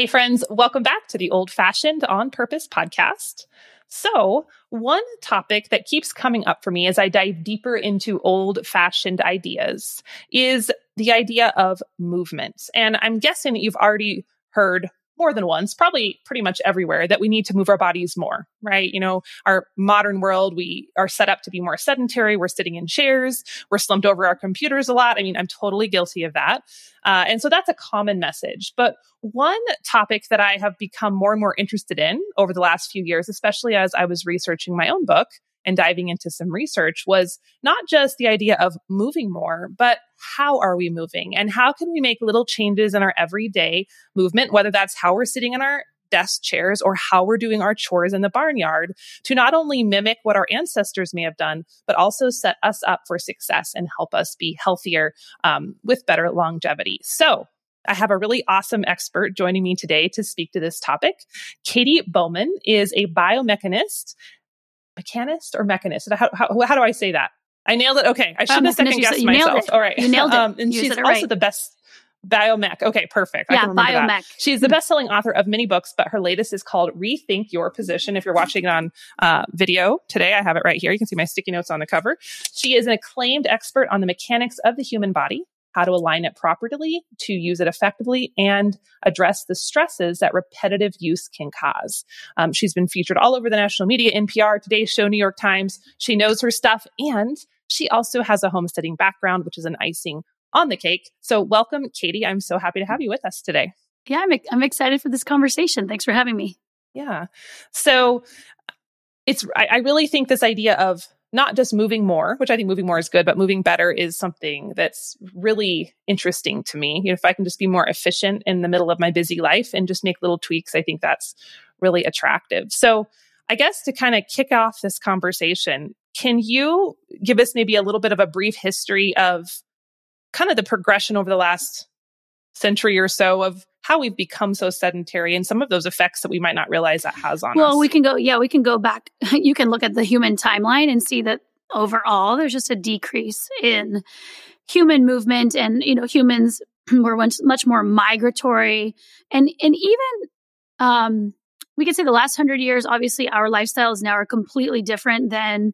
Hey, friends, welcome back to the Old Fashioned on Purpose podcast. So, one topic that keeps coming up for me as I dive deeper into old fashioned ideas is the idea of movement. And I'm guessing that you've already heard more than once, probably pretty much everywhere, that we need to move our bodies more, right? You know, our modern world, we are set up to be more sedentary. We're sitting in chairs. We're slumped over our computers a lot. I mean, I'm totally guilty of that. Uh, and so that's a common message. But one topic that I have become more and more interested in over the last few years, especially as I was researching my own book, and diving into some research was not just the idea of moving more, but how are we moving and how can we make little changes in our everyday movement, whether that's how we're sitting in our desk chairs or how we're doing our chores in the barnyard to not only mimic what our ancestors may have done, but also set us up for success and help us be healthier um, with better longevity. So, I have a really awesome expert joining me today to speak to this topic. Katy Bowman is a biomechanist mechanist or mechanist? How, how, how do I say that? I nailed it. Okay. I shouldn't have second guessed myself. All right. You nailed it. Um, and you she's also right. the best Biomech. Okay, perfect. Yeah, Biomech. That. She's the best-selling author of many books, but her latest is called Rethink Your Position. If you're watching it on uh, video today, I have it right here. You can see my sticky notes on the cover. She is an acclaimed expert on the mechanics of the human body, how to align it properly to use it effectively and address the stresses that repetitive use can cause. Um, she's been featured all over the national media, NPR, Today's Show, New York Times. She knows her stuff and she also has a homesteading background, which is an icing on the cake. So welcome, Katy. I'm so happy to have you with us today. Yeah, I'm, I'm excited for this conversation. Thanks for having me. Yeah. So it's, I, I really think this idea of not just moving more, which I think moving more is good, but moving better is something that's really interesting to me. You know, if I can just be more efficient in the middle of my busy life and just make little tweaks, I think that's really attractive. So, I guess to kind of kick off this conversation, can you give us maybe a little bit of a brief history of kind of the progression over the last century or so of how we've become so sedentary and some of those effects that we might not realize that has on well, us. Well, we can go, yeah, we can go back. You can look at the human timeline and see that overall there's just a decrease in human movement and, you know, humans were once much more migratory and, and even, um, we could say the last hundred years, obviously our lifestyles now are completely different than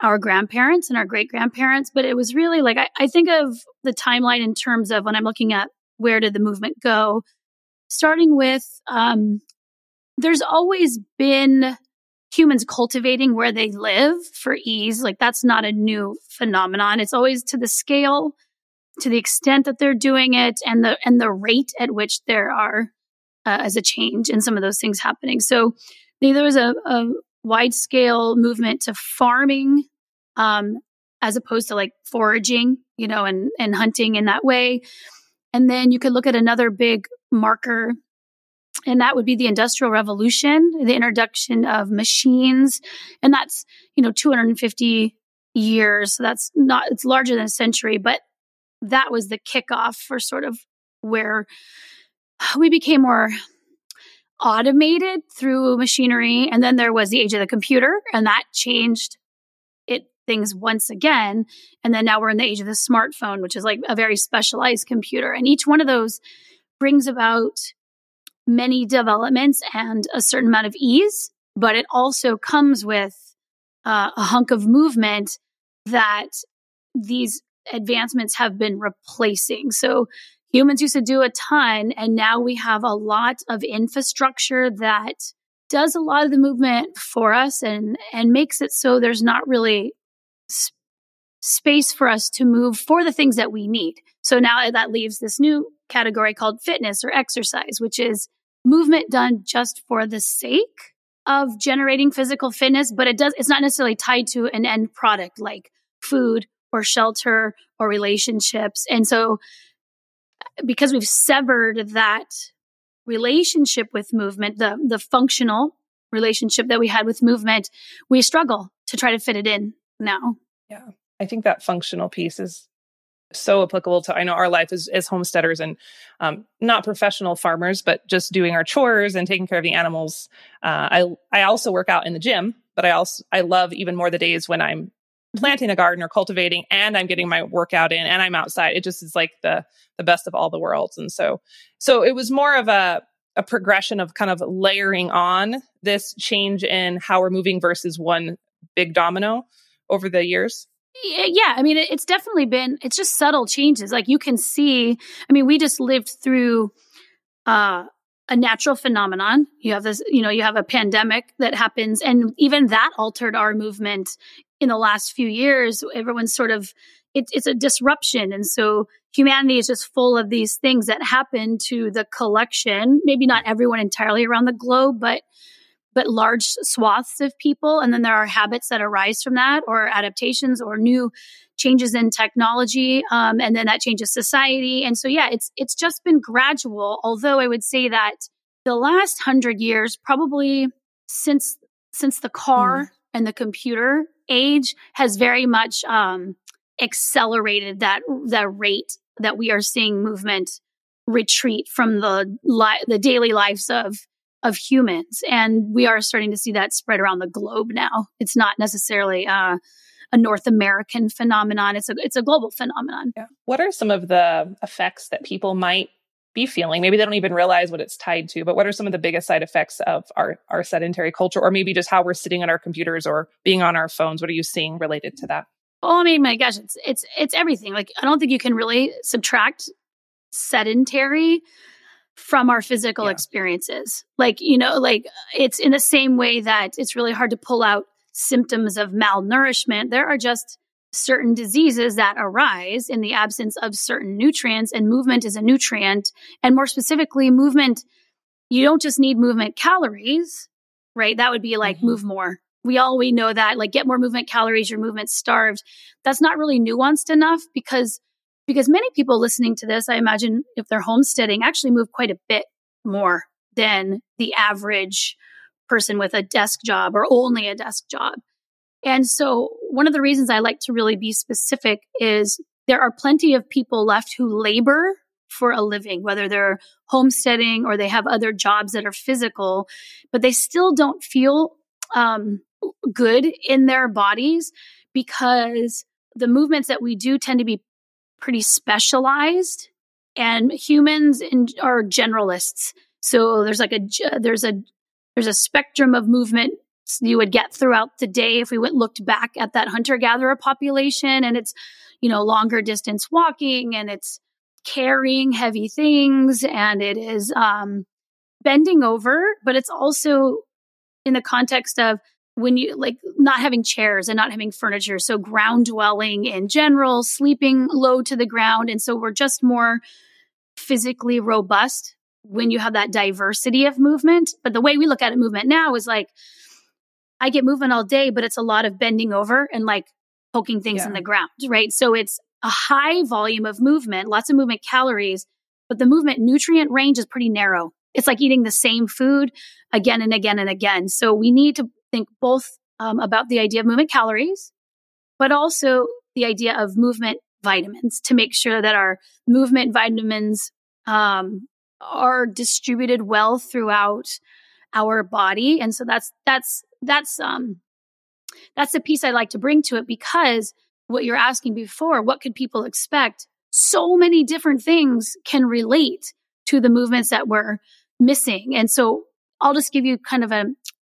our grandparents and our great grandparents. But it was really like, I, I think of the timeline in terms of when I'm looking at where did the movement go? Starting with, um, there's always been humans cultivating where they live for ease. Like that's not a new phenomenon. It's always to the scale, to the extent that they're doing it, and the and the rate at which there are uh, as a change in some of those things happening. So there was a, a wide scale movement to farming, um, as opposed to like foraging, you know, and and hunting in that way. And then you could look at another big marker, and that would be the Industrial Revolution, the introduction of machines. And that's, you know, 250 years. So that's not, it's larger than a century, but that was the kickoff for sort of where we became more automated through machinery. And then there was the age of the computer, and that changed things once again. And then now we're in the age of the smartphone, which is like a very specialized computer. And each one of those brings about many developments and a certain amount of ease, but it also comes with uh, a hunk of movement that these advancements have been replacing. So humans used to do a ton, and now we have a lot of infrastructure that does a lot of the movement for us and and makes it so there's not really space for us to move for the things that we need. So now that leaves this new category called fitness or exercise, which is movement done just for the sake of generating physical fitness, but it does, it's not necessarily tied to an end product like food or shelter or relationships. And so because we've severed that relationship with movement, the, the functional relationship that we had with movement, we struggle to try to fit it in now. Yeah. I think that functional piece is so applicable to I know our life as, as homesteaders and um, not professional farmers, but just doing our chores and taking care of the animals. Uh, I I also work out in the gym, but I also I love even more the days when I'm planting a garden or cultivating and I'm getting my workout in and I'm outside. It just is like the the best of all the worlds. And so so it was more of a a progression of kind of layering on this change in how we're moving versus one big domino over the years? Yeah, I mean, it's definitely been, it's just subtle changes. Like you can see, I mean, we just lived through uh, a natural phenomenon. You have this, you know, you have a pandemic that happens, and even that altered our movement in the last few years. Everyone's sort of, it, it's a disruption. And so humanity is just full of these things that happen to the collection, maybe not everyone entirely around the globe, but but large swaths of people. And then there are habits that arise from that, or adaptations, or new changes in technology, um, and then that changes society. And so, yeah, it's it's just been gradual. Although I would say that the last hundred years, probably since since the car mm. and the computer age, has very much um, accelerated that that rate that we are seeing movement retreat from the li- the daily lives of of humans. And we are starting to see that spread around the globe now. It's not necessarily uh, a North American phenomenon. It's a it's a global phenomenon. Yeah. What are some of the effects that people might be feeling? Maybe they don't even realize what it's tied to, but what are some of the biggest side effects of our, our sedentary culture, or maybe just how we're sitting on our computers or being on our phones? What are you seeing related to that? Oh, I mean, my gosh, it's it's it's everything. Like I don't think you can really subtract sedentary from our physical yeah. experiences. Like, you know, like it's in the same way that it's really hard to pull out symptoms of malnourishment. There are just certain diseases that arise in the absence of certain nutrients, and movement is a nutrient. And more specifically, movement, you don't just need movement calories, right? That would be like mm-hmm. move more. We all we know that like get more movement calories, your movement starved. That's not really nuanced enough because because many people listening to this, I imagine if they're homesteading, actually move quite a bit more than the average person with a desk job or only a desk job. And so one of the reasons I like to really be specific is there are plenty of people left who labor for a living, whether they're homesteading or they have other jobs that are physical, but they still don't feel um, good in their bodies because the movements that we do tend to be pretty specialized and humans in, are generalists. So there's like a, there's a, there's a spectrum of movement you would get throughout the day if we went looked back at that hunter gatherer population and it's, you know, longer distance walking and it's carrying heavy things and it is, um, bending over, but it's also in the context of when you like not having chairs and not having furniture. So ground dwelling in general, sleeping low to the ground. And so we're just more physically robust when you have that diversity of movement. But the way we look at it, movement now is like, I get movement all day, but it's a lot of bending over and like poking things yeah. in the ground, right? So it's a high volume of movement, lots of movement calories, but the movement nutrient range is pretty narrow. It's like eating the same food again and again and again. So we need to think both um, about the idea of movement calories, but also the idea of movement vitamins to make sure that our movement vitamins um, are distributed well throughout our body. And so that's that's that's um that's the piece I like to bring to it because what you're asking before, what could people expect? So many different things can relate to the movements that we're missing. And so I'll just give you kind of a,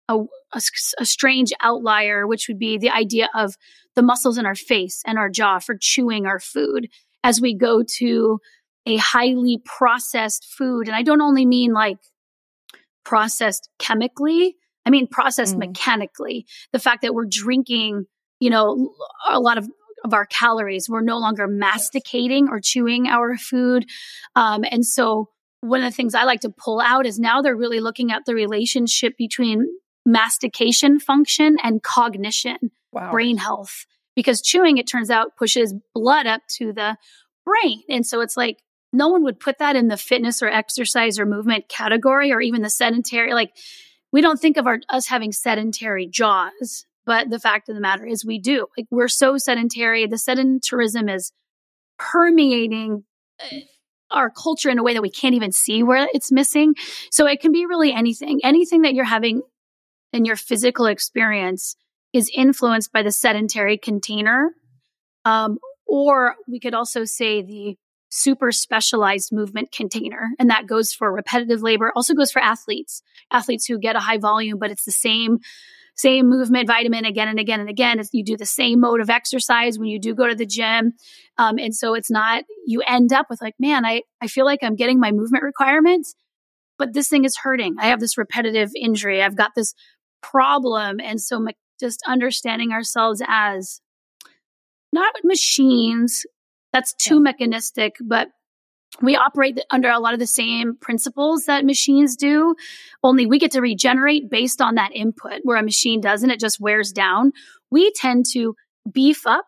a, a, a strange outlier, which would be the idea of the muscles in our face and our jaw for chewing our food as we go to a highly processed food. And I don't only mean like processed chemically, I mean processed mm. mechanically. The fact that we're drinking, you know, a lot of of our calories. We're no longer masticating or chewing our food. Um, and so one of the things I like to pull out is now they're really looking at the relationship between mastication function and cognition, wow. brain health. Because chewing, it turns out, pushes blood up to the brain. And so it's like no one would put that in the fitness or exercise or movement category or even the sedentary. Like we don't think of our, us having sedentary jaws, but the fact of the matter is we do. Like we're so sedentary. The sedentarism is permeating uh, our culture in a way that we can't even see where it's missing. So it can be really anything, anything that you're having in your physical experience is influenced by the sedentary container. Um, or we could also say the super specialized movement container. And that goes for repetitive labor, also goes for athletes, athletes who get a high volume, but it's the same same movement vitamin again and again and again. you do the same mode of exercise when you do go to the gym. Um, and so it's not, you end up with like, man, I, I feel like I'm getting my movement requirements, but this thing is hurting. I have this repetitive injury. I've got this problem. And so just understanding ourselves as not machines, that's too yeah. mechanistic, but we operate under a lot of the same principles that machines do, only we get to regenerate based on that input where a machine doesn't. It just wears down. We tend to beef up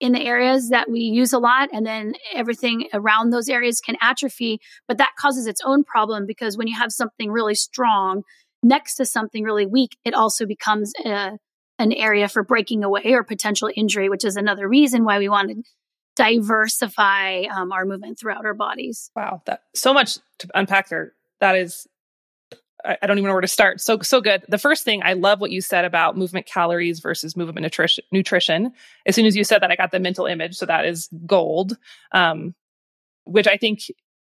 in the areas that we use a lot and then everything around those areas can atrophy, but that causes its own problem because when you have something really strong next to something really weak, it also becomes a, an area for breaking away or potential injury, which is another reason why we want to diversify um, our movement throughout our bodies. Wow, that so much to unpack there. That is, I, I, don't even know where to start. So so good. The first thing I love what you said about movement calories versus movement nutrition. Nutrition. As soon as you said that, I got the mental image. So that is gold. Um, which I think,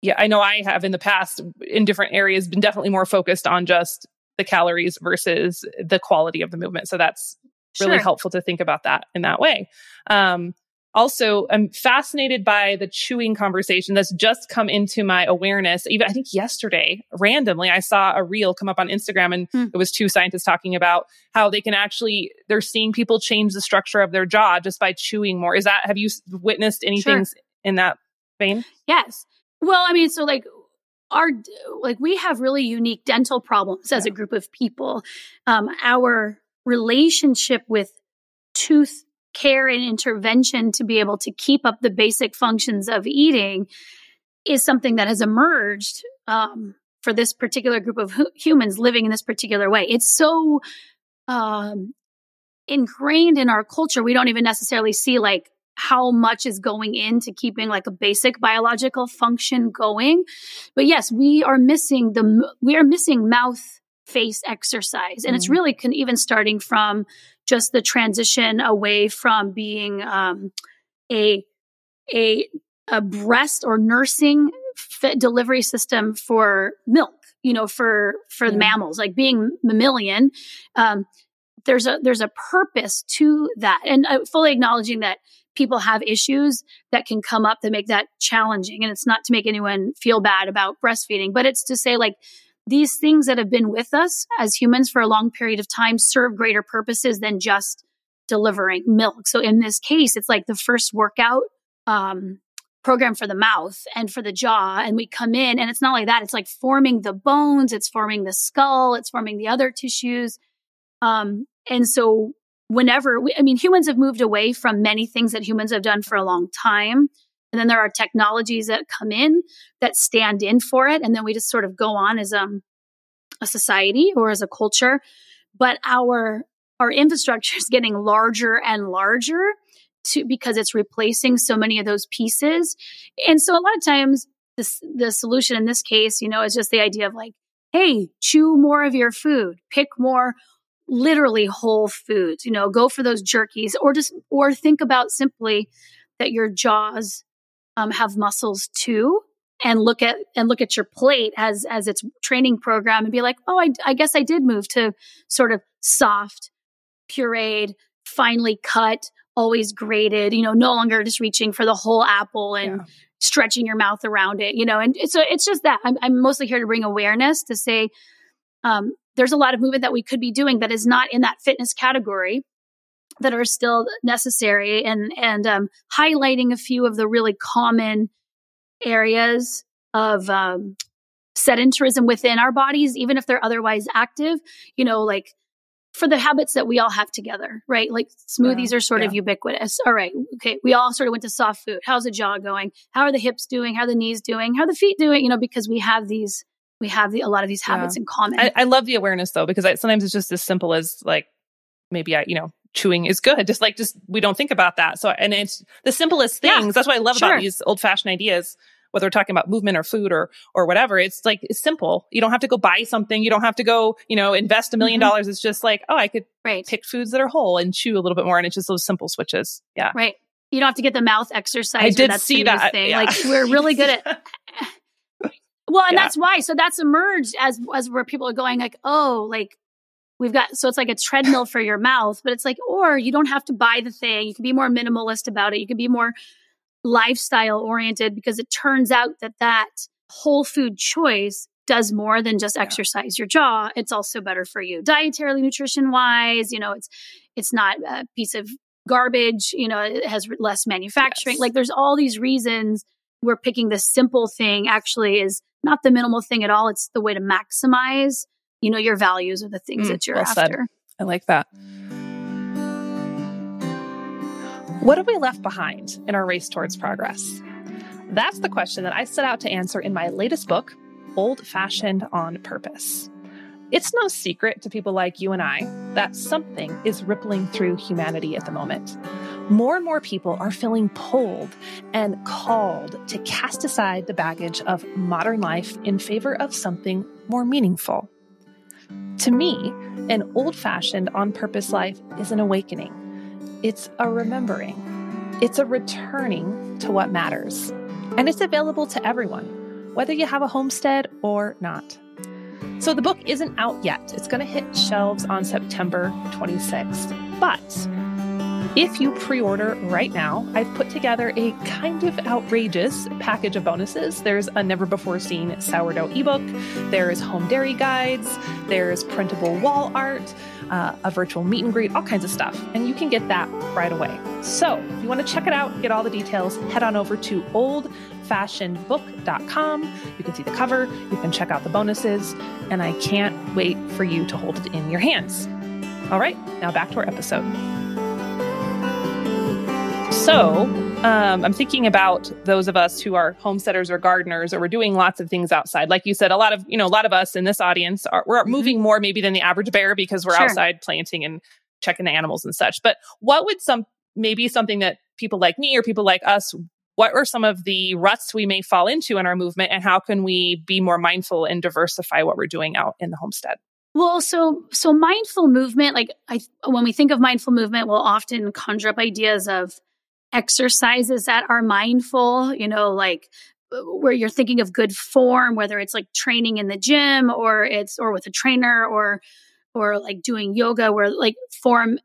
yeah, I know I have in the past in different areas been definitely more focused on just the calories versus the quality of the movement. So that's really sure. helpful to think about that in that way. Um, also i'm fascinated by the chewing conversation that's just come into my awareness even i think yesterday randomly i saw a reel come up on instagram and mm. it was two scientists talking about how they can actually they're seeing people change the structure of their jaw just by chewing more is that have you witnessed anything sure. in that vein yes well i mean so like our like we have really unique dental problems as yeah. a group of people um our relationship with tooth care and intervention to be able to keep up the basic functions of eating is something that has emerged um, for this particular group of hu- humans living in this particular way. It's so um, ingrained in our culture, we don't even necessarily see like how much is going into keeping like a basic biological function going. But yes, we are missing the we are missing mouth face exercise, and mm. it's really can even starting from just the transition away from being um, a a a breast or nursing delivery system for milk you know for for yeah. mammals like being mammalian um, there's a there's a purpose to that and uh, fully acknowledging that people have issues that can come up that make that challenging and it's not to make anyone feel bad about breastfeeding but it's to say like these things that have been with us as humans for a long period of time serve greater purposes than just delivering milk. So in this case, it's like the first workout um, program for the mouth and for the jaw. And we come in and it's not like that. It's like forming the bones, it's forming the skull, it's forming the other tissues. Um, and so whenever we, I mean, humans have moved away from many things that humans have done for a long time. And then there are technologies that come in that stand in for it. And then we just sort of go on as um, a society or as a culture. But our our infrastructure is getting larger and larger to, because it's replacing so many of those pieces. And so a lot of times this, the solution in this case, you know, is just the idea of like, hey, chew more of your food, pick more literally whole foods, you know, go for those jerkies or just, or think about simply that your jaws um, have muscles too and look at and look at your plate as as its training program and be like oh I, I guess i did move to sort of soft pureed finely cut always grated you know no longer just reaching for the whole apple and yeah. stretching your mouth around it you know and so it's just that I'm, I'm mostly here to bring awareness to say um, there's a lot of movement that we could be doing that is not in that fitness category that are still necessary and and um, highlighting a few of the really common areas of um, sedentarism within our bodies even if they're otherwise active you know like for the habits that we all have together right? Like smoothies yeah, are sort yeah. of ubiquitous. All right okay we all sort of went to soft food. How's the jaw going? How are the hips doing? How are the knees doing? How are the feet doing? You know because we have these we have the, a lot of these habits yeah. in common I, I, love the awareness though because I, sometimes it's just as simple as like maybe I, you know, chewing is good. Just like, just we don't think about that. So, and it's the simplest things. Yeah, That's what I love sure. about these old fashioned ideas, whether we're talking about movement or food or, or whatever. It's like, it's simple. You don't have to go buy something. You don't have to go, you know, invest a 1000000 mm-hmm. dollars. It's just like, oh, I could right. pick foods that are whole and chew a little bit more. And it's just those simple switches. Yeah. Right. You don't have to get the mouth exercise. I did see that. Thing. Yeah. Like we're really good at. well, and yeah. that's why. So that's emerged as as where people are going like, oh, like we've got so it's like a treadmill for your mouth, but it's like, or you don't have to buy the thing. You can be more minimalist about it. You can be more lifestyle oriented because it turns out that that whole food choice does more than just exercise your jaw. It's also better for you dietarily, nutrition wise. You know, it's it's not a piece of garbage. You know, it has less manufacturing. Yes. Like there's all these reasons we're picking the simple thing. Actually, is not the minimal thing at all. It's the way to maximize. You know, your values are the things mm, that you're well after. Said. I like that. What have we left behind in our race towards progress? That's the question that I set out to answer in my latest book, Old Fashioned on Purpose. It's no secret to people like you and I that something is rippling through humanity at the moment. More and more people are feeling pulled and called to cast aside the baggage of modern life in favor of something more meaningful. To me, an old fashioned on purpose life is an awakening. It's a remembering. It's a returning to what matters. And it's available to everyone, whether you have a homestead or not. So the book isn't out yet. It's going to hit shelves on September 26th. But if you pre order right now, I've put together a kind of outrageous package of bonuses. There's a never before seen sourdough ebook, there's home dairy guides, there's printable wall art, uh, a virtual meet and greet, all kinds of stuff. And you can get that right away. So if you want to check it out, get all the details, head on over to oldfashionedbook.com. You can see the cover, you can check out the bonuses, and I can't wait for you to hold it in your hands. All right, now back to our episode. So, um, I'm thinking about those of us who are homesteaders or gardeners, or we're doing lots of things outside. Like you said, a lot of you know, a lot of us in this audience are we're mm-hmm. moving more maybe than the average bear because we're sure. outside planting and checking the animals and such. But what would some maybe something that people like me or people like us what are some of the ruts we may fall into in our movement and how can we be more mindful and diversify what we're doing out in the homestead well, so so mindful movement, like I when we think of mindful movement, we'll often conjure up ideas of exercises that are mindful, you know, like uh, where you're thinking of good form, whether it's like training in the gym or it's or with a trainer or or like doing yoga where like form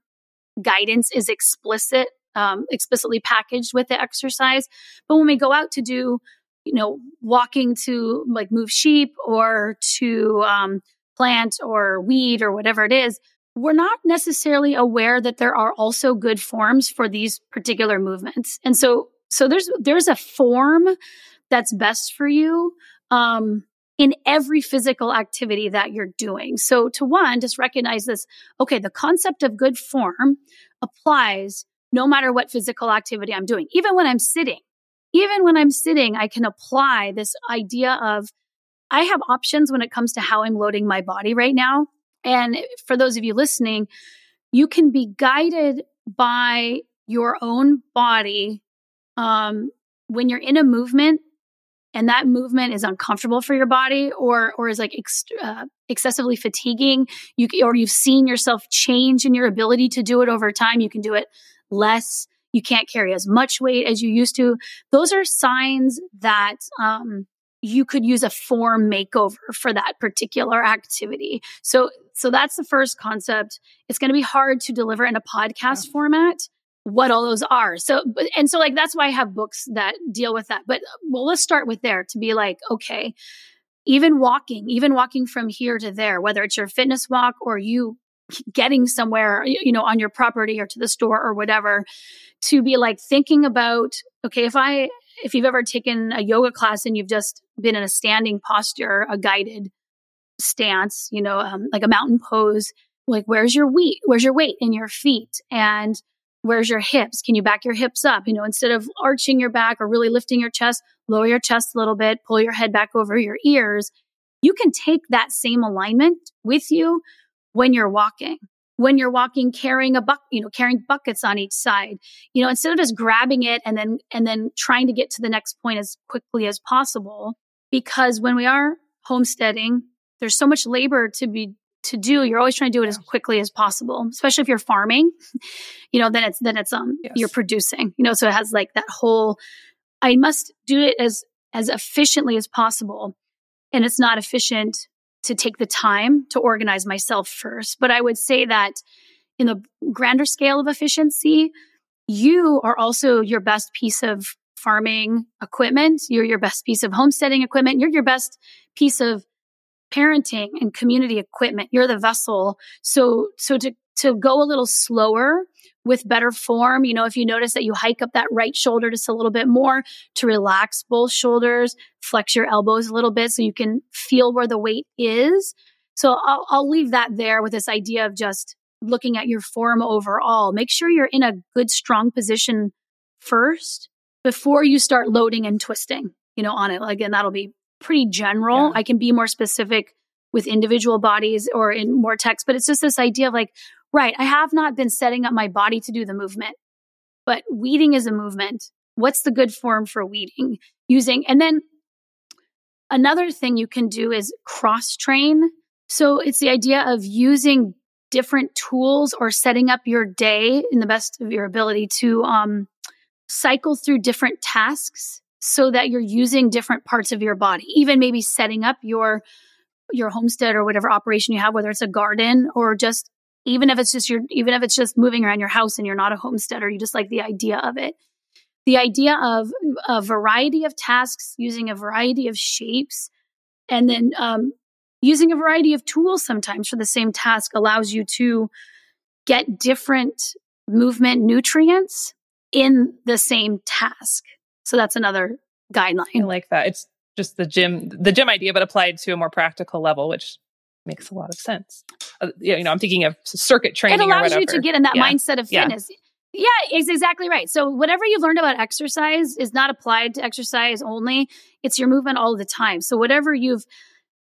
guidance is explicit, um, explicitly packaged with the exercise. But when we go out to do, you know, walking to like move sheep or to um, plant or weed or whatever it is, we're not necessarily aware that there are also good forms for these particular movements. And so, so there's, there's a form that's best for you. Um, in every physical activity that you're doing. So to one, just recognize this. Okay. The concept of good form applies no matter what physical activity I'm doing. Even when I'm sitting, even when I'm sitting, I can apply this idea of I have options when it comes to how I'm loading my body right now. And for those of you listening, you can be guided by your own body um, when you're in a movement and that movement is uncomfortable for your body or or is like ex- uh, excessively fatiguing you or you've seen yourself change in your ability to do it over time you can do it less you can't carry as much weight as you used to. Those are signs that um, you could use a form makeover for that particular activity so so that's the first concept. It's going to be hard to deliver in a podcast yeah. format what all those are. So, and so like that's why I have books that deal with that. But well, let's start with there to be like, okay, even walking, even walking from here to there, whether it's your fitness walk or you getting somewhere, you know, on your property or to the store or whatever, to be like thinking about, okay, if I, if you've ever taken a yoga class and you've just been in a standing posture, a guided stance, you know, um, like a mountain pose. Like, where's your weight? Where's your weight in your feet? And where's your hips? Can you back your hips up? You know, instead of arching your back or really lifting your chest, lower your chest a little bit, pull your head back over your ears. You can take that same alignment with you when you're walking. When you're walking, carrying a buck, you know, carrying buckets on each side, you know, instead of just grabbing it and then, and then trying to get to the next point as quickly as possible. Because when we are homesteading, there's so much labor to be to do, you're always trying to do it as quickly as possible, especially if you're farming, you know, then it's, then it's, um, yes. you're producing, you know, so it has like that whole, I must do it as, as efficiently as possible. And it's not efficient to take the time to organize myself first. But I would say that in the grander scale of efficiency, you are also your best piece of farming equipment. You're your best piece of homesteading equipment. You're your best piece of parenting and community equipment. You're the vessel. So, so to, to go a little slower with better form, you know, if you notice that you hike up that right shoulder just a little bit more to relax both shoulders, flex your elbows a little bit so you can feel where the weight is. So I'll, I'll leave that there with this idea of just looking at your form overall. Make sure you're in a good, strong position first before you start loading and twisting, you know, on it. Again, that'll be pretty general. Yeah. I can be more specific with individual bodies or in more text, but it's just this idea of like, right, I have not been setting up my body to do the movement, but weeding is a movement. What's the good form for weeding? Using, and then another thing you can do is cross train. So it's the idea of using different tools or setting up your day in the best of your ability to um, cycle through different tasks so that you're using different parts of your body, even maybe setting up your your homestead or whatever operation you have, whether it's a garden or just even if it's just your even if it's just moving around your house and you're not a homesteader, you just like the idea of it. The idea of a variety of tasks using a variety of shapes and then um, using a variety of tools sometimes for the same task allows you to get different movement nutrients in the same task. So that's another guideline. I like that. It's just the gym, the gym idea, but applied to a more practical level, which makes a lot of sense. Uh, you know, I'm thinking of circuit training. It allows you to get in that yeah. mindset of fitness. Yeah. Yeah, it's exactly right. So whatever you've learned about exercise is not applied to exercise only. It's your movement all the time. So whatever you've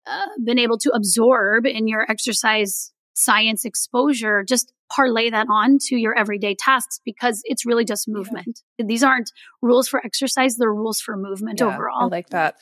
uh, been able to absorb in your exercise science exposure, just parlay that on to your everyday tasks because it's really just movement. Yeah. These aren't rules for exercise, they're rules for movement yeah, overall. I like that.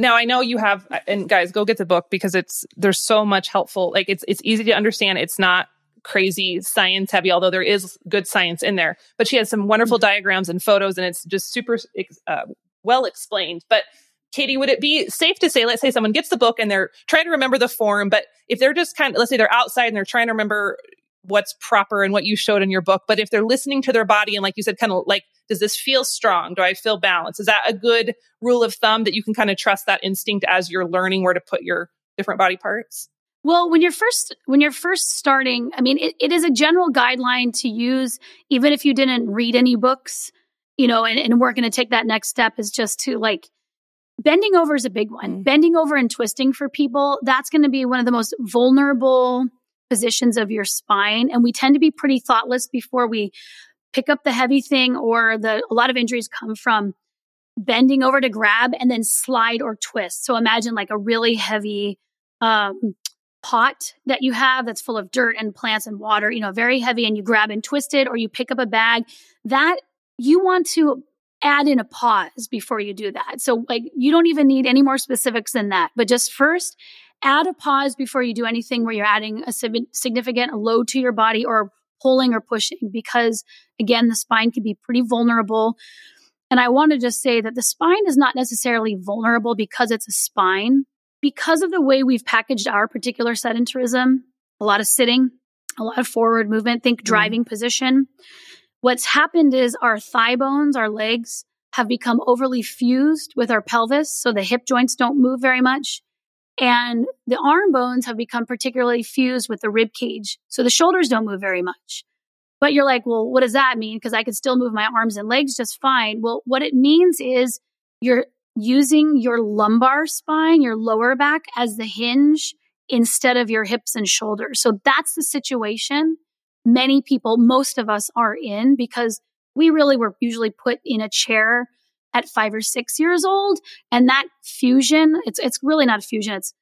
Now I know you have and guys go get the book because it's there's so much helpful like it's it's easy to understand. It's not crazy science heavy although there is good science in there. But she has some wonderful mm-hmm. diagrams and photos and it's just super uh, well explained. But Katy, would it be safe to say, let's say someone gets the book and they're trying to remember the form, but if they're just kind of, let's say they're outside and they're trying to remember what's proper and what you showed in your book, but if they're listening to their body and like you said, kind of like, does this feel strong? Do I feel balanced? Is that a good rule of thumb that you can kind of trust that instinct as you're learning where to put your different body parts? Well, when you're first when you're first starting, I mean, it, it is a general guideline to use, even if you didn't read any books, you know, and, and we're going to take that next step is just to like bending over is a big one. Mm-hmm. Bending over and twisting for people, that's going to be one of the most vulnerable positions of your spine. And we tend to be pretty thoughtless before we pick up the heavy thing or the, a lot of injuries come from bending over to grab and then slide or twist. So imagine like a really heavy, um, pot that you have that's full of dirt and plants and water, you know, very heavy and you grab and twist it or you pick up a bag that you want to add in a pause before you do that. So like you don't even need any more specifics than that, but just first add a pause before you do anything where you're adding a significant load to your body or pulling or pushing because again the spine can be pretty vulnerable. And I want to just say that the spine is not necessarily vulnerable because it's a spine. Because of the way we've packaged our particular sedentarism, a lot of sitting, a lot of forward movement, think mm-hmm. driving mm. position. What's happened is our thigh bones, our legs have become overly fused with our pelvis. So the hip joints don't move very much. And the arm bones have become particularly fused with the rib cage. So the shoulders don't move very much. But you're like, well, what does that mean? Because I can still move my arms and legs just fine. Well, what it means is you're using your lumbar spine, your lower back as the hinge instead of your hips and shoulders. So that's the situation many people, most of us are in because we really were usually put in a chair at five or six years old. And that fusion, it's, it's really not a fusion. It's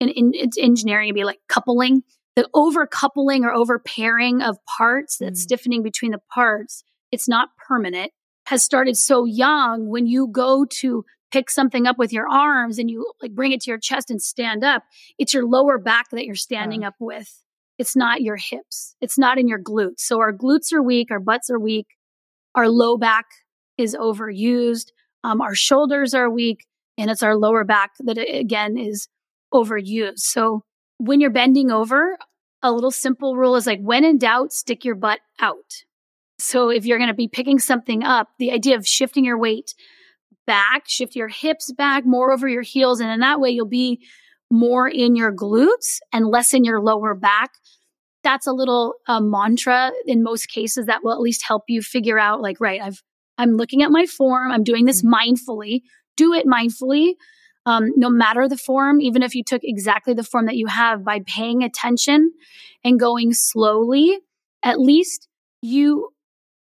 in, in it's engineering, it'd be like coupling, the over coupling or over pairing of parts, that mm. stiffening between the parts. It's not permanent has started so young when you go to pick something up with your arms and you like bring it to your chest and stand up, it's your lower back that you're standing up with. It's not your hips. It's not in your glutes. So our glutes are weak, our butts are weak, our low back is overused, um, our shoulders are weak, and it's our lower back that again is overused. So when you're bending over, a little simple rule is like when in doubt, stick your butt out. So if you're going to be picking something up, the idea of shifting your weight back, shift your hips back more over your heels. And in that way, you'll be more in your glutes and less in your lower back. That's a little uh, mantra in most cases that will at least help you figure out like, right, I've, I'm looking at my form. I'm doing this mm-hmm. mindfully. Do it mindfully. Um, no matter the form, even if you took exactly the form that you have by paying attention and going slowly, at least you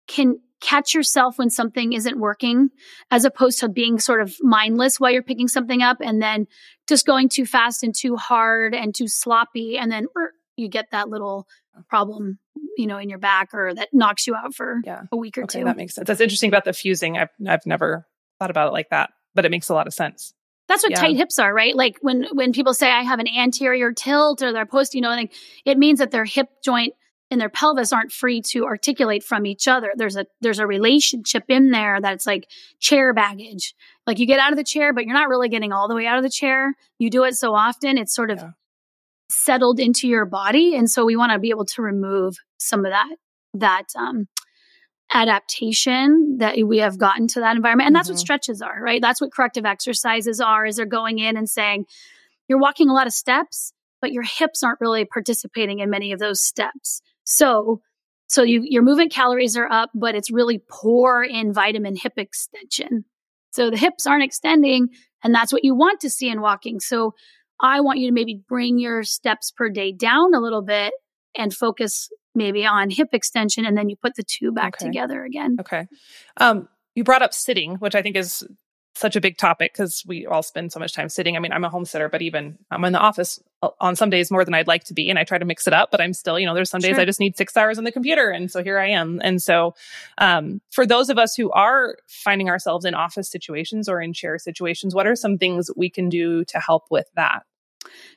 can catch yourself when something isn't working as opposed to being sort of mindless while you're picking something up and then just going too fast and too hard and too sloppy and then er, you get that little problem you know in your back or that knocks you out for yeah. a week or okay, two that makes sense that's interesting about the fusing i've i've never thought about it like that but it makes a lot of sense that's what yeah. tight hips are, right? Like when when people say I have an anterior tilt or they're post, you know, like it means that their hip joint and their pelvis aren't free to articulate from each other. There's a there's a relationship in there that's like chair baggage. Like you get out of the chair, but you're not really getting all the way out of the chair. You do it so often, it's sort of yeah. Settled into your body, and so we want to be able to remove some of that that um, adaptation that we have gotten to that environment, and that's mm-hmm. what stretches are, right? That's what corrective exercises are. Is they're going in and saying you're walking a lot of steps, but your hips aren't really participating in many of those steps. So, so you, your movement calories are up, but it's really poor in vitamin hip extension. So the hips aren't extending, and that's what you want to see in walking. So I want you to maybe bring your steps per day down a little bit and focus maybe on hip extension, and then you put the two back okay. together again. Okay. Um, you brought up sitting, which I think is such a big topic because we all spend so much time sitting. I mean, I'm a homesteader, but even I'm in the office uh, on some days more than I'd like to be. And I try to mix it up, but I'm still, you know, there's some days sure. I just need six hours on the computer. And so here I am. And so, um, for those of us who are finding ourselves in office situations or in chair situations, what are some things we can do to help with that?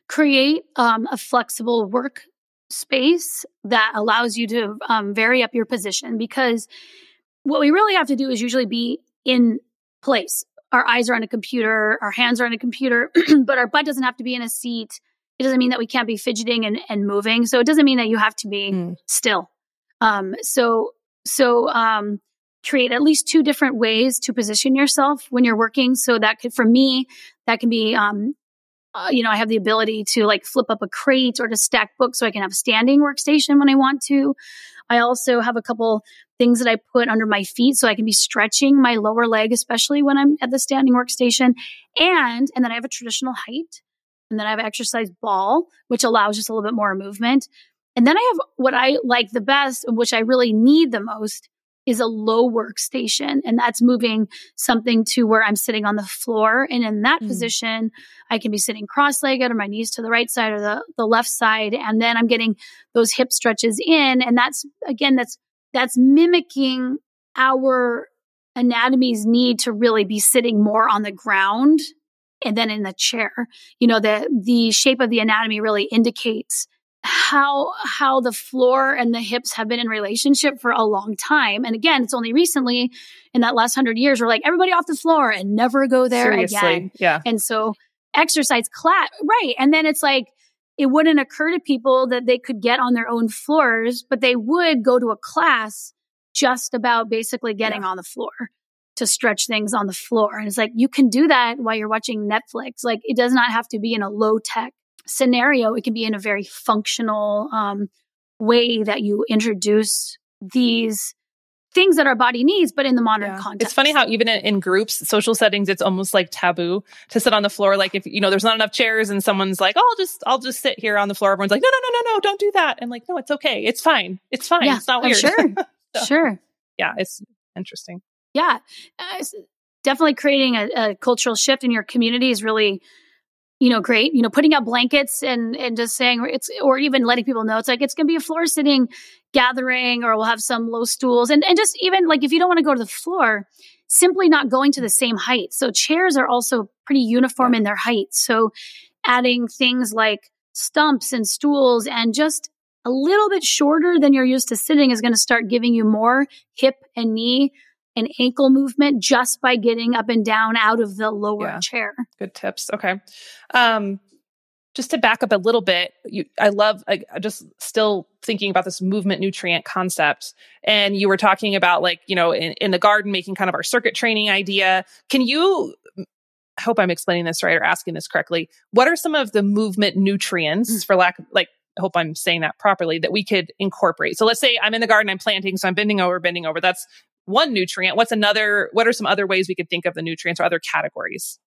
Create um, a flexible work space that allows you to um, vary up your position because what we really have to do is usually be in place our eyes are on a computer, our hands are on a computer, but our butt doesn't have to be in a seat. It doesn't mean that we can't be fidgeting and, and moving. So it doesn't mean that you have to be mm. still. Um, so, so, um, create at least two different ways to position yourself when you're working. So that could, for me, that can be, um, uh, you know, I have the ability to like flip up a crate or to stack books so I can have a standing workstation when I want to. I also have a couple things that I put under my feet so I can be stretching my lower leg, especially when I'm at the standing workstation. And, and then I have a traditional height. And then I have an exercise ball, which allows just a little bit more movement. And then I have what I like the best, which I really need the most, is a low workstation. And that's moving something to where I'm sitting on the floor. And in that mm. position, I can be sitting cross legged or my knees to the right side or the, the left side. And then I'm getting those hip stretches in. And that's, again, that's, that's mimicking our anatomy's need to really be sitting more on the ground and then in the chair. You know, the, the shape of the anatomy really indicates how how the floor and the hips have been in relationship for a long time. And again, it's only recently in that last hundred years we're like everybody off the floor and never go there Seriously, again. Yeah. And so exercise class right. And then it's like it wouldn't occur to people that they could get on their own floors, but they would go to a class just about basically getting yeah. on the floor to stretch things on the floor. And it's like you can do that while you're watching Netflix. Like it does not have to be in a low tech scenario, it can be in a very functional um, way that you introduce these things that our body needs, but in the modern yeah. context. It's funny how even in, in, groups, social settings, it's almost like taboo to sit on the floor. Like if, you know, there's not enough chairs and someone's like, oh, I'll just, I'll just sit here on the floor. Everyone's like, no, no, no, no, no, don't do that. And like, no, it's okay. It's fine. It's fine. Yeah, it's not weird. sure. so, sure. Yeah. It's interesting. Yeah. Uh, definitely creating a, a cultural shift in your community is really you know, great. You know, putting out blankets and and just saying it's or even letting people know it's like it's gonna be a floor sitting gathering or we'll have some low stools and and just even like if you don't want to go to the floor, simply not going to the same height. So chairs are also pretty uniform in their height. So adding things like stumps and stools and just a little bit shorter than you're used to sitting is going to start giving you more hip and knee and ankle movement just by getting up and down out of the lower yeah. chair. Good tips. Okay. Um, just to back up a little bit, you, I love I, just still thinking about this movement nutrient concept. And you were talking about like, you know, in, in the garden, making kind of our circuit training idea. Can you I hope I'm explaining this right or asking this correctly. What are some of the movement nutrients, mm. for lack of like, I hope I'm saying that properly, that we could incorporate? So let's say I'm in the garden, I'm planting, so I'm bending over, bending over. That's one nutrient. What's another? What are some other ways we could think of the nutrients or other categories?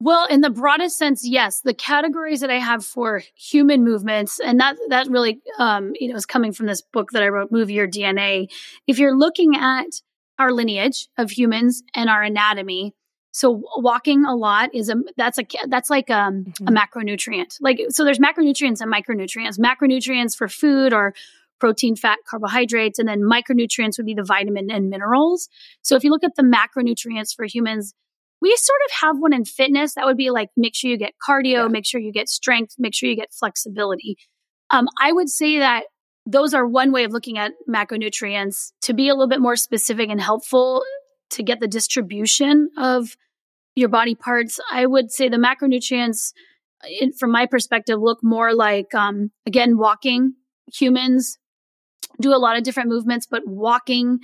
Well, in the broadest sense, yes. The categories that I have for human movements, and that that really, um, you know, is coming from this book that I wrote, "Move Your DNA." If you're looking at our lineage of humans and our anatomy, so walking a lot is a that's a that's like um, mm-hmm. a macronutrient. Like so, there's macronutrients and micronutrients. Macronutrients for food or protein, fat, carbohydrates, and then micronutrients would be the vitamin and minerals. So if you look at the macronutrients for humans, we sort of have one in fitness that would be like make sure you get cardio, yeah. make sure you get strength, make sure you get flexibility. Um, I would say that those are one way of looking at macronutrients to be a little bit more specific and helpful to get the distribution of your body parts. I would say the macronutrients, in, from my perspective, look more like, um, again, walking. Humans do a lot of different movements, but walking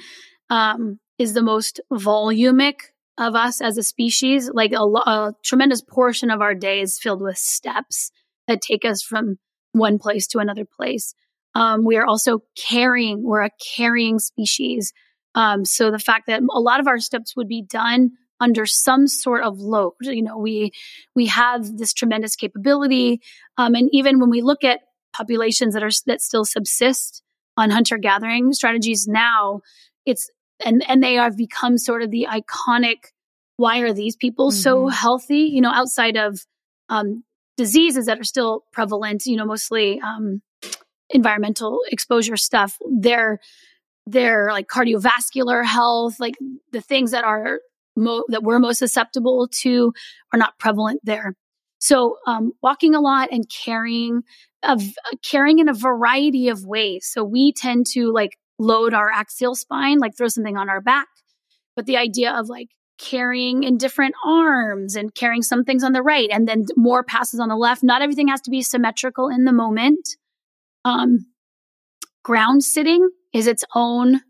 um, is the most volumic of us as a species. Like a, a tremendous portion of our day is filled with steps that take us from one place to another place. Um, we are also carrying, we're a carrying species. Um, so the fact that a lot of our steps would be done under some sort of load, you know, we we have this tremendous capability, um, and even when we look at populations that are that still subsist on hunter gathering strategies now, it's and and they have become sort of the iconic why are these people mm-hmm. so healthy you know outside of um, diseases that are still prevalent you know mostly um, environmental exposure stuff they're they're like cardiovascular health like the things that are mo- that we're most susceptible to are not prevalent there so um, walking a lot and carrying of carrying in a variety of ways so we tend to like load our axial spine, like throw something on our back. But the idea of like carrying in different arms and carrying some things on the right and then more passes on the left. Not everything has to be symmetrical in the moment. Um, ground sitting is its own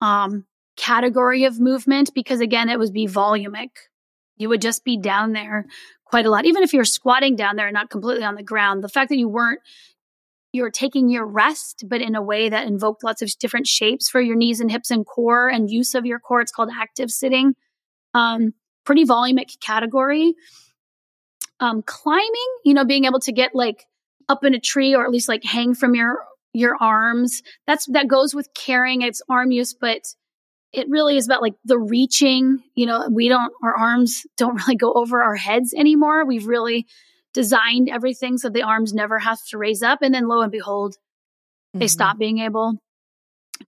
um, category of movement because again, it would be volumic. You would just be down there quite a lot. Even if you're squatting down there and not completely on the ground, the fact that you weren't you're taking your rest, but in a way that invoked lots of different shapes for your knees and hips and core and use of your core. It's called active sitting. Um, pretty volumic category. Um, climbing, you know, being able to get like up in a tree or at least like hang from your your arms. That's that goes with carrying. It's arm use, but it really is about like the reaching. You know, we don't our arms don't really go over our heads anymore. We've really designed everything so the arms never have to raise up. And then lo and behold, mm-hmm. they stop being able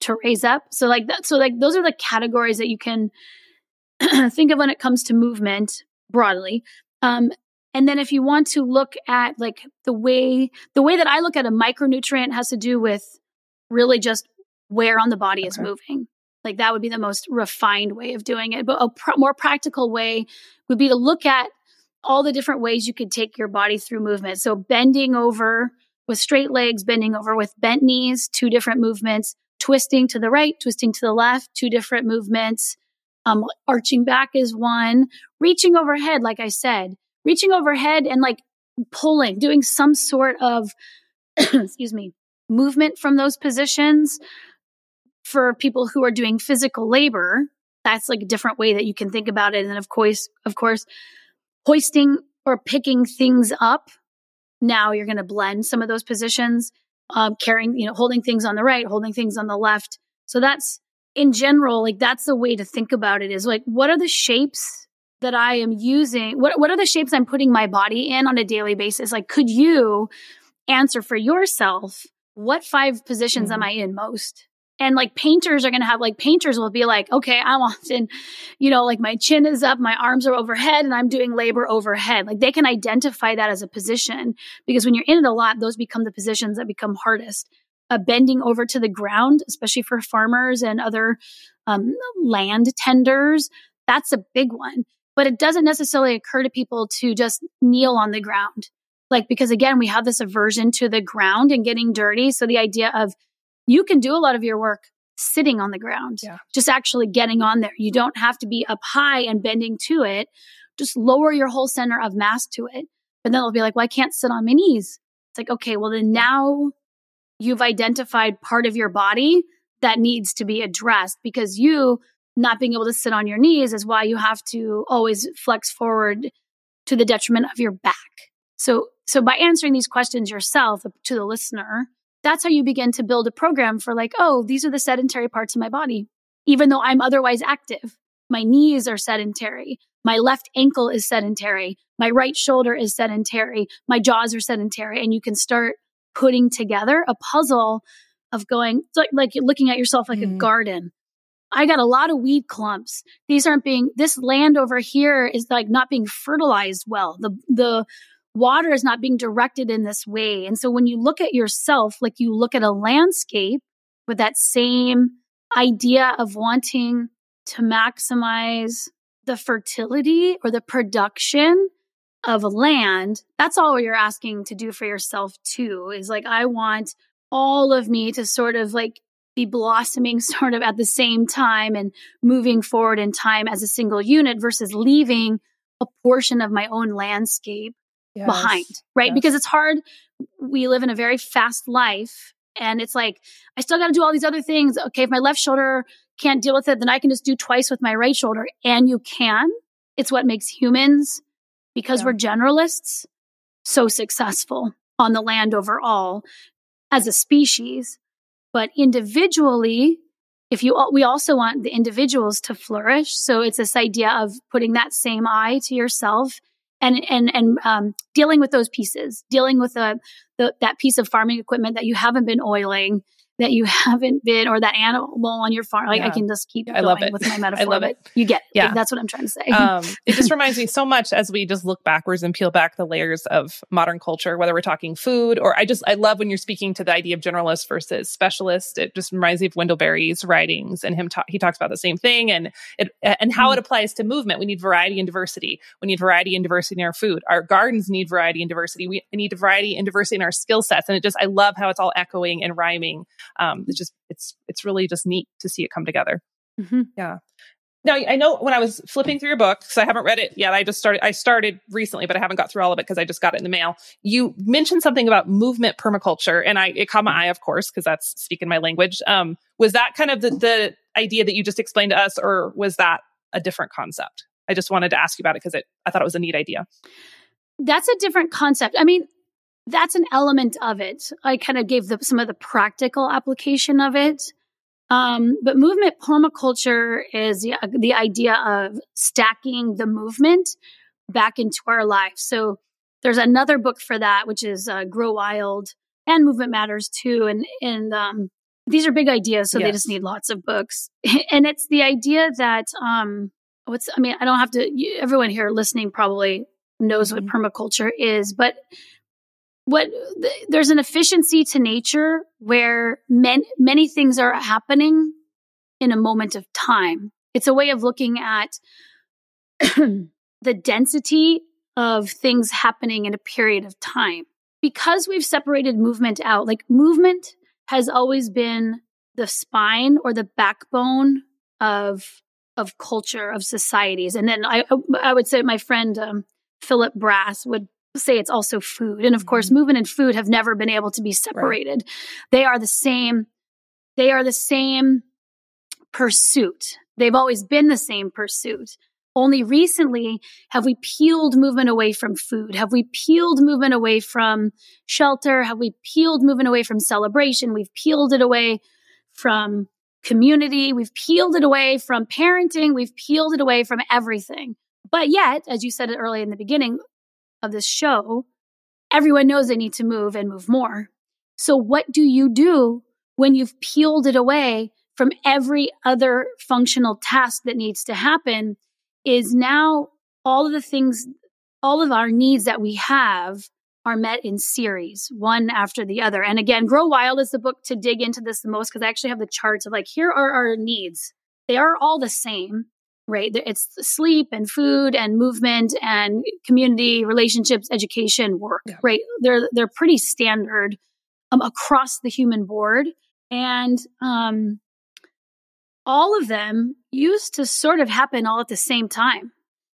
to raise up. So like that, so like those are the categories that you can think of when it comes to movement broadly. Um, and then if you want to look at like the way, the way that I look at a micronutrient has to do with really just where on the body okay. is moving. Like that would be the most refined way of doing it. But a pr- more practical way would be to look at all the different ways you could take your body through movement. So bending over with straight legs, bending over with bent knees, two different movements, twisting to the right, twisting to the left, two different movements. Um, arching back is one, reaching overhead, like I said, reaching overhead and like pulling, doing some sort of, excuse me, movement from those positions for people who are doing physical labor. That's like a different way that you can think about it. And then of course, of course, hoisting or picking things up. Now you're going to blend some of those positions, um, carrying, you know, holding things on the right, holding things on the left. So that's in general, like that's the way to think about it is like, what are the shapes that I am using? What, what are the shapes I'm putting my body in on a daily basis? Like, could you answer for yourself? What five positions mm-hmm. am I in most? And like painters are going to have like painters will be like, okay, I'm often, you know, like my chin is up, my arms are overhead and I'm doing labor overhead. Like they can identify that as a position because when you're in it a lot, those become the positions that become hardest. Bending over to the ground, especially for farmers and other um, land tenders, that's a big one. But it doesn't necessarily occur to people to just kneel on the ground. Like, because again, we have this aversion to the ground and getting dirty. So the idea of you can do a lot of your work sitting on the ground, yeah. just actually getting on there. You don't have to be up high and bending to it. Just lower your whole center of mass to it. But then they'll be like, well, I can't sit on my knees. It's like, okay, well, then now you've identified part of your body that needs to be addressed because you not being able to sit on your knees is why you have to always flex forward to the detriment of your back. So, so by answering these questions yourself uh, to the listener, that's how you begin to build a program for like, oh, these are the sedentary parts of my body. Even though I'm otherwise active, my knees are sedentary. My left ankle is sedentary. My right shoulder is sedentary. My jaws are sedentary. And you can start putting together a puzzle of going, like, like looking at yourself like mm. a garden. I got a lot of weed clumps. These aren't being, this land over here is like not being fertilized well. The, the, water is not being directed in this way. And so when you look at yourself, like you look at a landscape with that same idea of wanting to maximize the fertility or the production of land, that's all you're asking to do for yourself too. Is like, I want all of me to sort of like be blossoming sort of at the same time and moving forward in time as a single unit versus leaving a portion of my own landscape yes. behind, right? Yes. Because it's hard. We live in a very fast life. And it's like, I still got to do all these other things. Okay, if my left shoulder can't deal with it, then I can just do twice with my right shoulder. And you can. It's what makes humans, because yeah. we're generalists, so successful on the land overall as a species. But individually, if you we also want the individuals to flourish so it's this idea of putting that same eye to yourself and and and um, dealing with those pieces, dealing with the, the that piece of farming equipment that you haven't been oiling, that you haven't been, or that animal on your farm. Like yeah. I can just keep yeah, going with my metaphor. I love it. You get it. Yeah. Like, that's what I'm trying to say. Um, it just reminds me so much as we just look backwards and peel back the layers of modern culture, whether we're talking food or I just, I love when you're speaking to the idea of generalist versus specialist. It just reminds me of Wendell Berry's writings and him, ta- he talks about the same thing and it, and how mm. it applies to movement. We need variety and diversity. We need variety and diversity in our food. Our gardens need variety and diversity. We need variety and diversity in our skill sets. And it just, I love how it's all echoing and rhyming. Um, it's just, it's it's really just neat to see it come together. Mm-hmm. Yeah. Now I know when I was flipping through your book because I haven't read it yet. I just started. I started recently, but I haven't got through all of it because I just got it in the mail. You mentioned something about movement permaculture, and I it caught my eye, of course, because that's speaking my language. Um, was that kind of the, the idea that you just explained to us, or was that a different concept? I just wanted to ask you about it because it. I thought it was a neat idea. That's a different concept. I mean, that's an element of it. I kind of gave the, some of the practical application of it. Um, but movement permaculture is the, the idea of stacking the movement back into our life. So there's another book for that, which is uh, Grow Wild and Movement Matters too. And, and, um, these are big ideas. So yes. they just need lots of books. and it's the idea that, um, what's, I mean, I don't have to, everyone here listening probably knows what mm-hmm. permaculture is, but what there's an efficiency to nature where men, many things are happening in a moment of time. It's a way of looking at the density of things happening in a period of time. Because we've separated movement out, like movement has always been the spine or the backbone of of culture of societies. And then I I would say my friend um, Philip Brass would say it's also food. And of course, mm-hmm. movement and food have never been able to be separated. Right. They are the same, they are the same pursuit. They've always been the same pursuit. Only recently have we peeled movement away from food? Have we peeled movement away from shelter? Have we peeled movement away from celebration? We've peeled it away from community. We've peeled it away from parenting. We've peeled it away from everything. But yet, as you said it early in the beginning, of this show, everyone knows they need to move and move more. So what do you do when you've peeled it away from every other functional task that needs to happen is now all of the things, all of our needs that we have are met in series, one after the other. And again, Grow Wild is the book to dig into this the most because I actually have the charts of like, here are our needs. They are all the same, right? It's sleep and food and movement and community, relationships, education, work, yeah. right? They're, they're pretty standard um, across the human board. And, um, all of them used to sort of happen all at the same time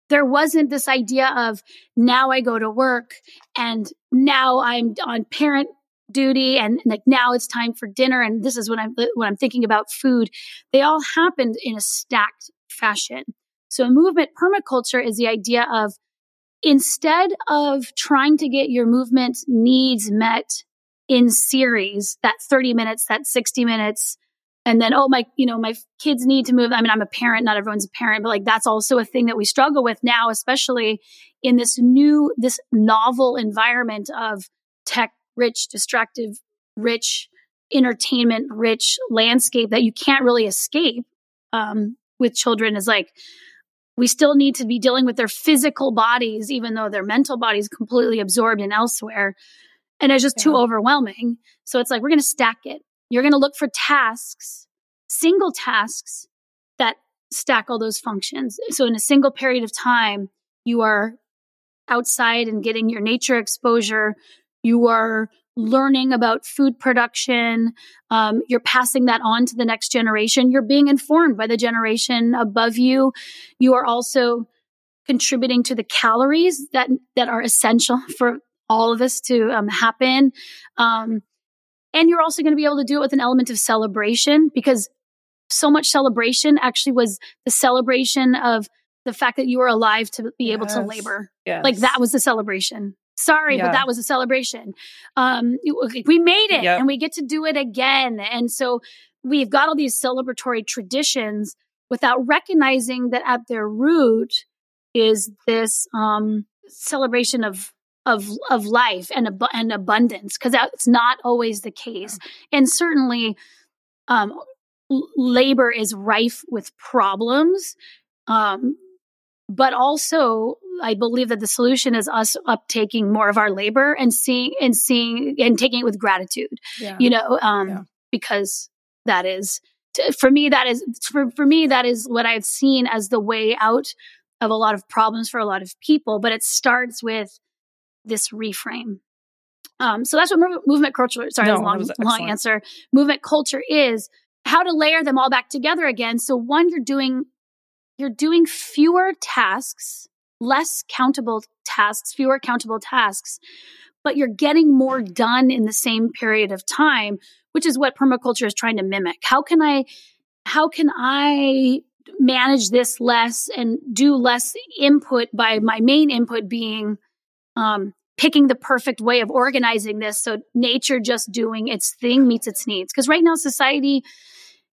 there wasn't this idea of now I go to work and now I'm on parent duty and like now it's time for dinner and this is what I'm what I'm thinking about food. They all happened in a stacked fashion. So a movement permaculture is the idea of instead of trying to get your movement needs met in series, that 30 minutes, that 60 minutes, and then oh my you know my kids need to move i mean i'm a parent not everyone's a parent but like that's also a thing that we struggle with now especially in this new this novel environment of tech rich distractive rich entertainment rich landscape that you can't really escape um, with children is like we still need to be dealing with their physical bodies even though their mental body is completely absorbed in elsewhere and it's just yeah. too overwhelming so it's like we're going to stack it you're going to look for tasks, single tasks that stack all those functions. So in a single period of time, you are outside and getting your nature exposure. You are learning about food production. Um, you're passing that on to the next generation. You're being informed by the generation above you. You are also contributing to the calories that that are essential for all of this to um, happen. Um, and you're also going to be able to do it with an element of celebration because so much celebration actually was the celebration of the fact that you were alive to be yes. able to labor. Yes. Like that was the celebration. Sorry, yeah. but that was a celebration. Um, we made it yep. and we get to do it again. And so we've got all these celebratory traditions without recognizing that at their root is this um, celebration of of of life and ab- and abundance because that's not always the case and certainly um, labor is rife with problems um, but also i believe that the solution is us uptaking more of our labor and seeing and seeing and taking it with gratitude yeah. you know um, yeah. because that is for me that is for, for me that is what i've seen as the way out of a lot of problems for a lot of people but it starts with this reframe. Um, so that's what movement culture, sorry, no, long, long answer. Movement culture is how to layer them all back together again. So one, you're doing, you're doing fewer tasks, less countable tasks, fewer countable tasks, but you're getting more done in the same period of time, which is what permaculture is trying to mimic. How can I, how can I manage this less and do less input by my main input being um, picking the perfect way of organizing this so nature just doing its thing meets its needs. Because right now, society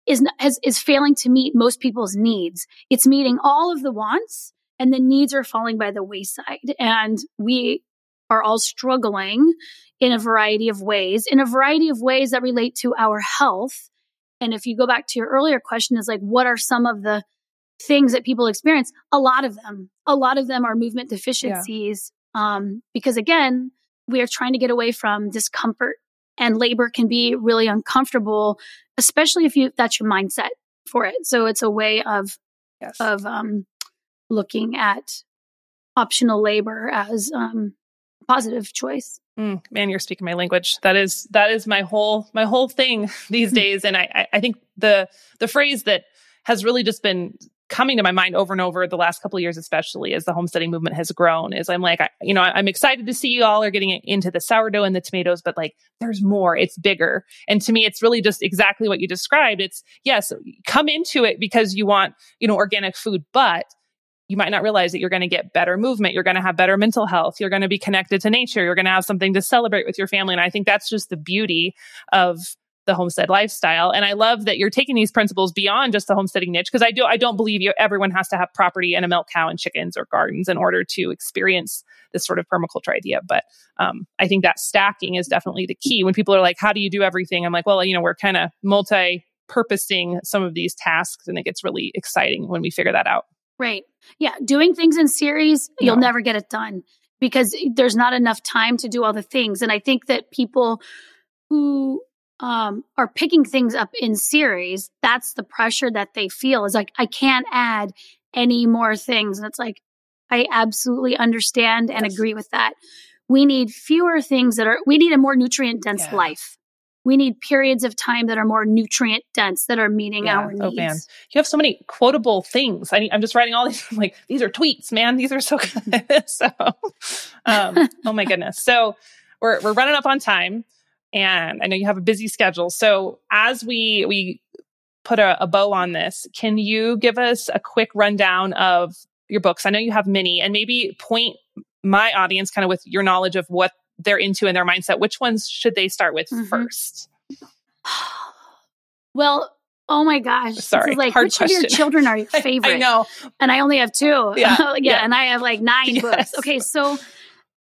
is, has, is failing to meet most people's needs. It's meeting all of the wants, and the needs are falling by the wayside. And we are all struggling in a variety of ways, in a variety of ways that relate to our health. And if you go back to your earlier question, is like, what are some of the things that people experience? A lot of them, a lot of them are movement deficiencies, um, because again, we are trying to get away from discomfort and labor can be really uncomfortable, especially if you, that's your mindset for it. So it's a way of, yes. of, um, looking at optional labor as, um, positive choice. Mm, man, you're speaking my language. That is that is my whole my whole thing these days. And I I think the the phrase that has really just been coming to my mind over and over the last couple of years, especially as the homesteading movement has grown, is I'm like, I, you know, I'm excited to see you all are getting into the sourdough and the tomatoes, but like, there's more. It's bigger. And to me, it's really just exactly what you described. It's yes, come into it because you want, you know, organic food, but you might not realize that you're going to get better movement. You're going to have better mental health. You're going to be connected to nature. You're going to have something to celebrate with your family. And I think that's just the beauty of the homestead lifestyle. And I love that you're taking these principles beyond just the homesteading niche because I do I don't believe you everyone has to have property and a milk cow and chickens or gardens in order to experience this sort of permaculture idea. But um, I think that stacking is definitely the key. When people are like, "How do you do everything?" I'm like, "Well, you know, we're kind of multi purposing some of these tasks, and it gets really exciting when we figure that out." Right. Yeah. Doing things in series, no. you'll never get it done because there's not enough time to do all the things. And I think that people who um, are picking things up in series, that's the pressure that they feel is like, I can't add any more things. And it's like, I absolutely understand and yes. agree with that. We need fewer things that are, we need a more nutrient dense yeah. life we need periods of time that are more nutrient dense that are meeting yeah. our needs. Oh man, you have so many quotable things. I am just writing all these. I'm like these are tweets, man. These are so good. so, um, oh my goodness. So we're we're running up on time, and I know you have a busy schedule. So as we we put a, a bow on this, can you give us a quick rundown of your books? I know you have many, and maybe point my audience kind of with your knowledge of what they're into in their mindset, which ones should they start with mm-hmm. first? Well, oh my gosh. Sorry. Like, Hard which question. of your children are your favorite? I, I, know. And I only have two. Yeah. yeah, yeah. And I have like nine yes. books. Okay. So,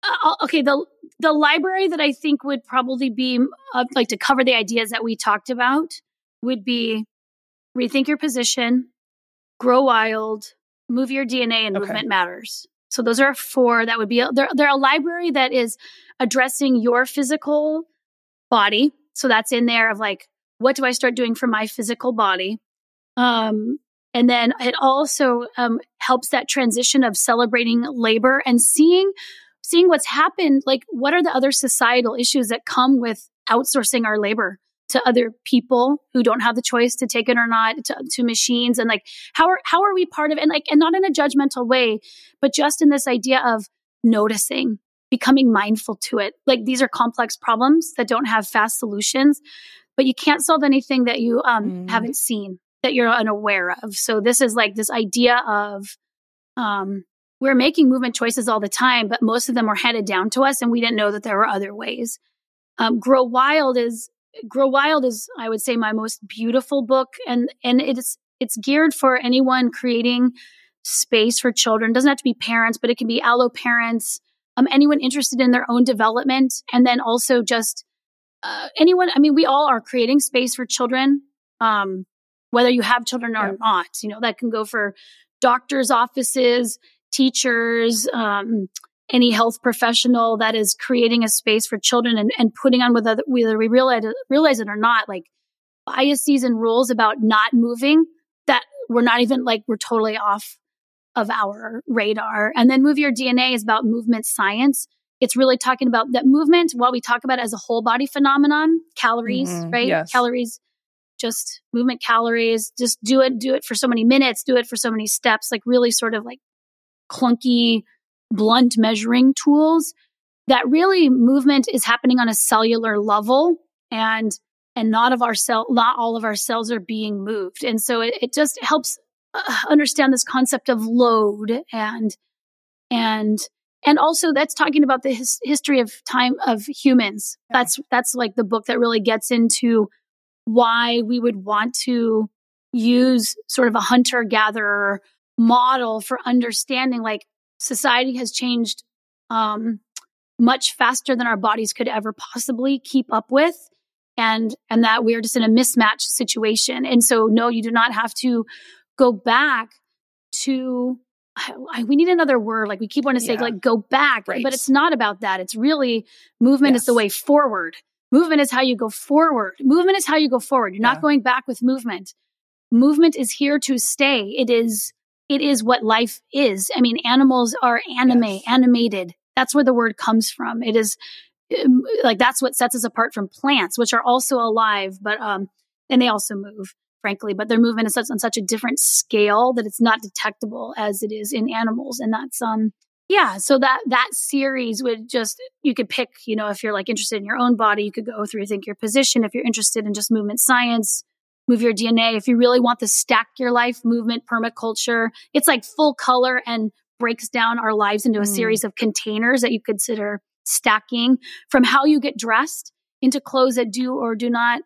uh, okay. The, the library that I think would probably be uh, like to cover the ideas that we talked about would be rethink your position, grow wild, move your DNA and okay. movement matters. So those are four that would be, they're, they're a library that is addressing your physical body. So that's in there of like, what do I start doing for my physical body? Um, and then it also um, helps that transition of celebrating labor and seeing seeing what's happened. Like, what are the other societal issues that come with outsourcing our labor to other people who don't have the choice to take it or not to, to machines? And like, how are how are we part of it? And like, and not in a judgmental way, but just in this idea of noticing becoming mindful to it. Like these are complex problems that don't have fast solutions, but you can't solve anything that you um, mm. haven't seen, that you're unaware of. So this is like this idea of um, we're making movement choices all the time, but most of them were handed down to us, and we didn't know that there were other ways. Um, Grow Wild is Grow Wild is, I would say, my most beautiful book, and and it's it's geared for anyone creating space for children. It doesn't have to be parents, but it can be allo parents, um, anyone interested in their own development, and then also just uh, anyone. I mean, we all are creating space for children, um, whether you have children or yeah. not. You know, that can go for doctors' offices, teachers, um, any health professional that is creating a space for children and, and putting on whether whether we realize realize it or not, like biases and rules about not moving that we're not even like we're totally off of our radar. And then Move Your DNA is about movement science. It's really talking about that movement, while we talk about it as a whole body phenomenon, calories, mm-hmm, right? Yes. Calories, just movement calories, just do it, do it for so many minutes, do it for so many steps, like really sort of like clunky, blunt measuring tools that really movement is happening on a cellular level and and not of our cell not all of our cells are being moved and so it, it just helps uh, understand this concept of load and and and also that's talking about the his, history of time of humans yeah. that's that's like the book that really gets into why we would want to use sort of a hunter gatherer model for understanding like society has changed um, much faster than our bodies could ever possibly keep up with. And and that we're just in a mismatch situation. And so no you do not have to go back to I, we need another word. Like we keep wanting to say yeah. like go back. Right. but it's not about that. It's really movement yes. is the way forward. Movement is how you go forward. Movement is how you go forward. You're yeah. not going back with movement. Movement is here to stay. It is it is what life is i mean animals are anime yes. animated that's where the word comes from it is um, like that's what sets us apart from plants which are also alive but um and they also move frankly, but their movement is such, on such a different scale that it's not detectable as it is in animals. And that's, um, yeah, so that that series would just you could pick, you know, if you're like interested in your own body, you could go through think your position. If you're interested in just movement science, move your DNA. If you really want to stack your life, movement, permaculture, it's like full color and breaks down our lives into a mm. series of containers that you consider stacking from how you get dressed into clothes that do or do not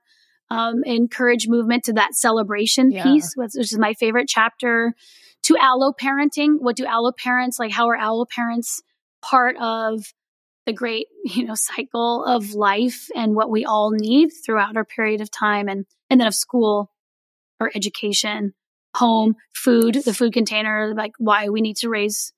um, encourage movement to that celebration yeah. piece, which is my favorite chapter. To allo parenting, what do allo parents like? How are allo parents part of the great, you know, cycle of life and what we all need throughout our period of time and, and then of school or education, home, food, the food container, like why we need to raise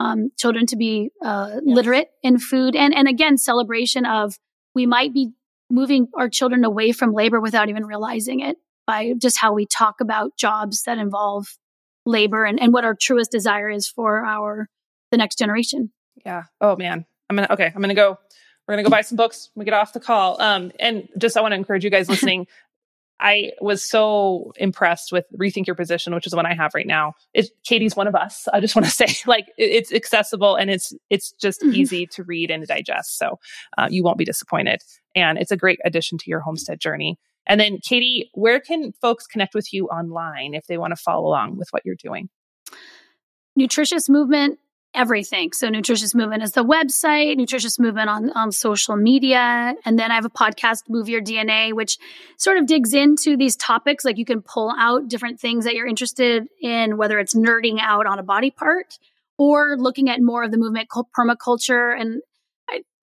um, children to be uh, literate in food. And, and again, celebration of we might be moving our children away from labor without even realizing it by just how we talk about jobs that involve labor and, and what our truest desire is for our the next generation. Yeah. Oh man. I'm gonna okay, I'm gonna go we're gonna go buy some books we get off the call. Um and just I want to encourage you guys listening. I was so impressed with Rethink Your Position, which is the one I have right now. It, Katy's one of us. I just want to say, like, it, it's accessible and it's it's just mm-hmm. easy to read and to digest. So uh, you won't be disappointed, and it's a great addition to your homestead journey. And then, Katy, where can folks connect with you online if they want to follow along with what you're doing? Nutritious Movement, everything. So, Nutritious Movement is the website, Nutritious Movement on, on social media. And then I have a podcast, Move Your DNA, which sort of digs into these topics. Like you can pull out different things that you're interested in, whether it's nerding out on a body part or looking at more of the movement permaculture and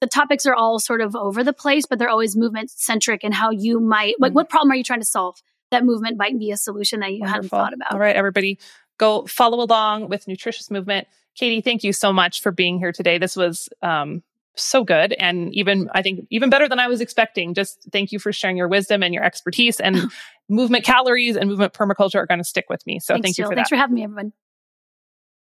the topics are all sort of over the place, but they're always movement centric and how you might, like, mm-hmm. what problem are you trying to solve? That movement might be a solution that you Wonderful. hadn't thought about. All right, everybody, go follow along with Nutritious Movement. Katy, thank you so much for being here today. This was um, so good and even I think even better than I was expecting. Just thank you for sharing your wisdom and your expertise and movement calories and movement permaculture are going to stick with me. So Thanks, thank you Jill. for Thanks that. for having me, everyone.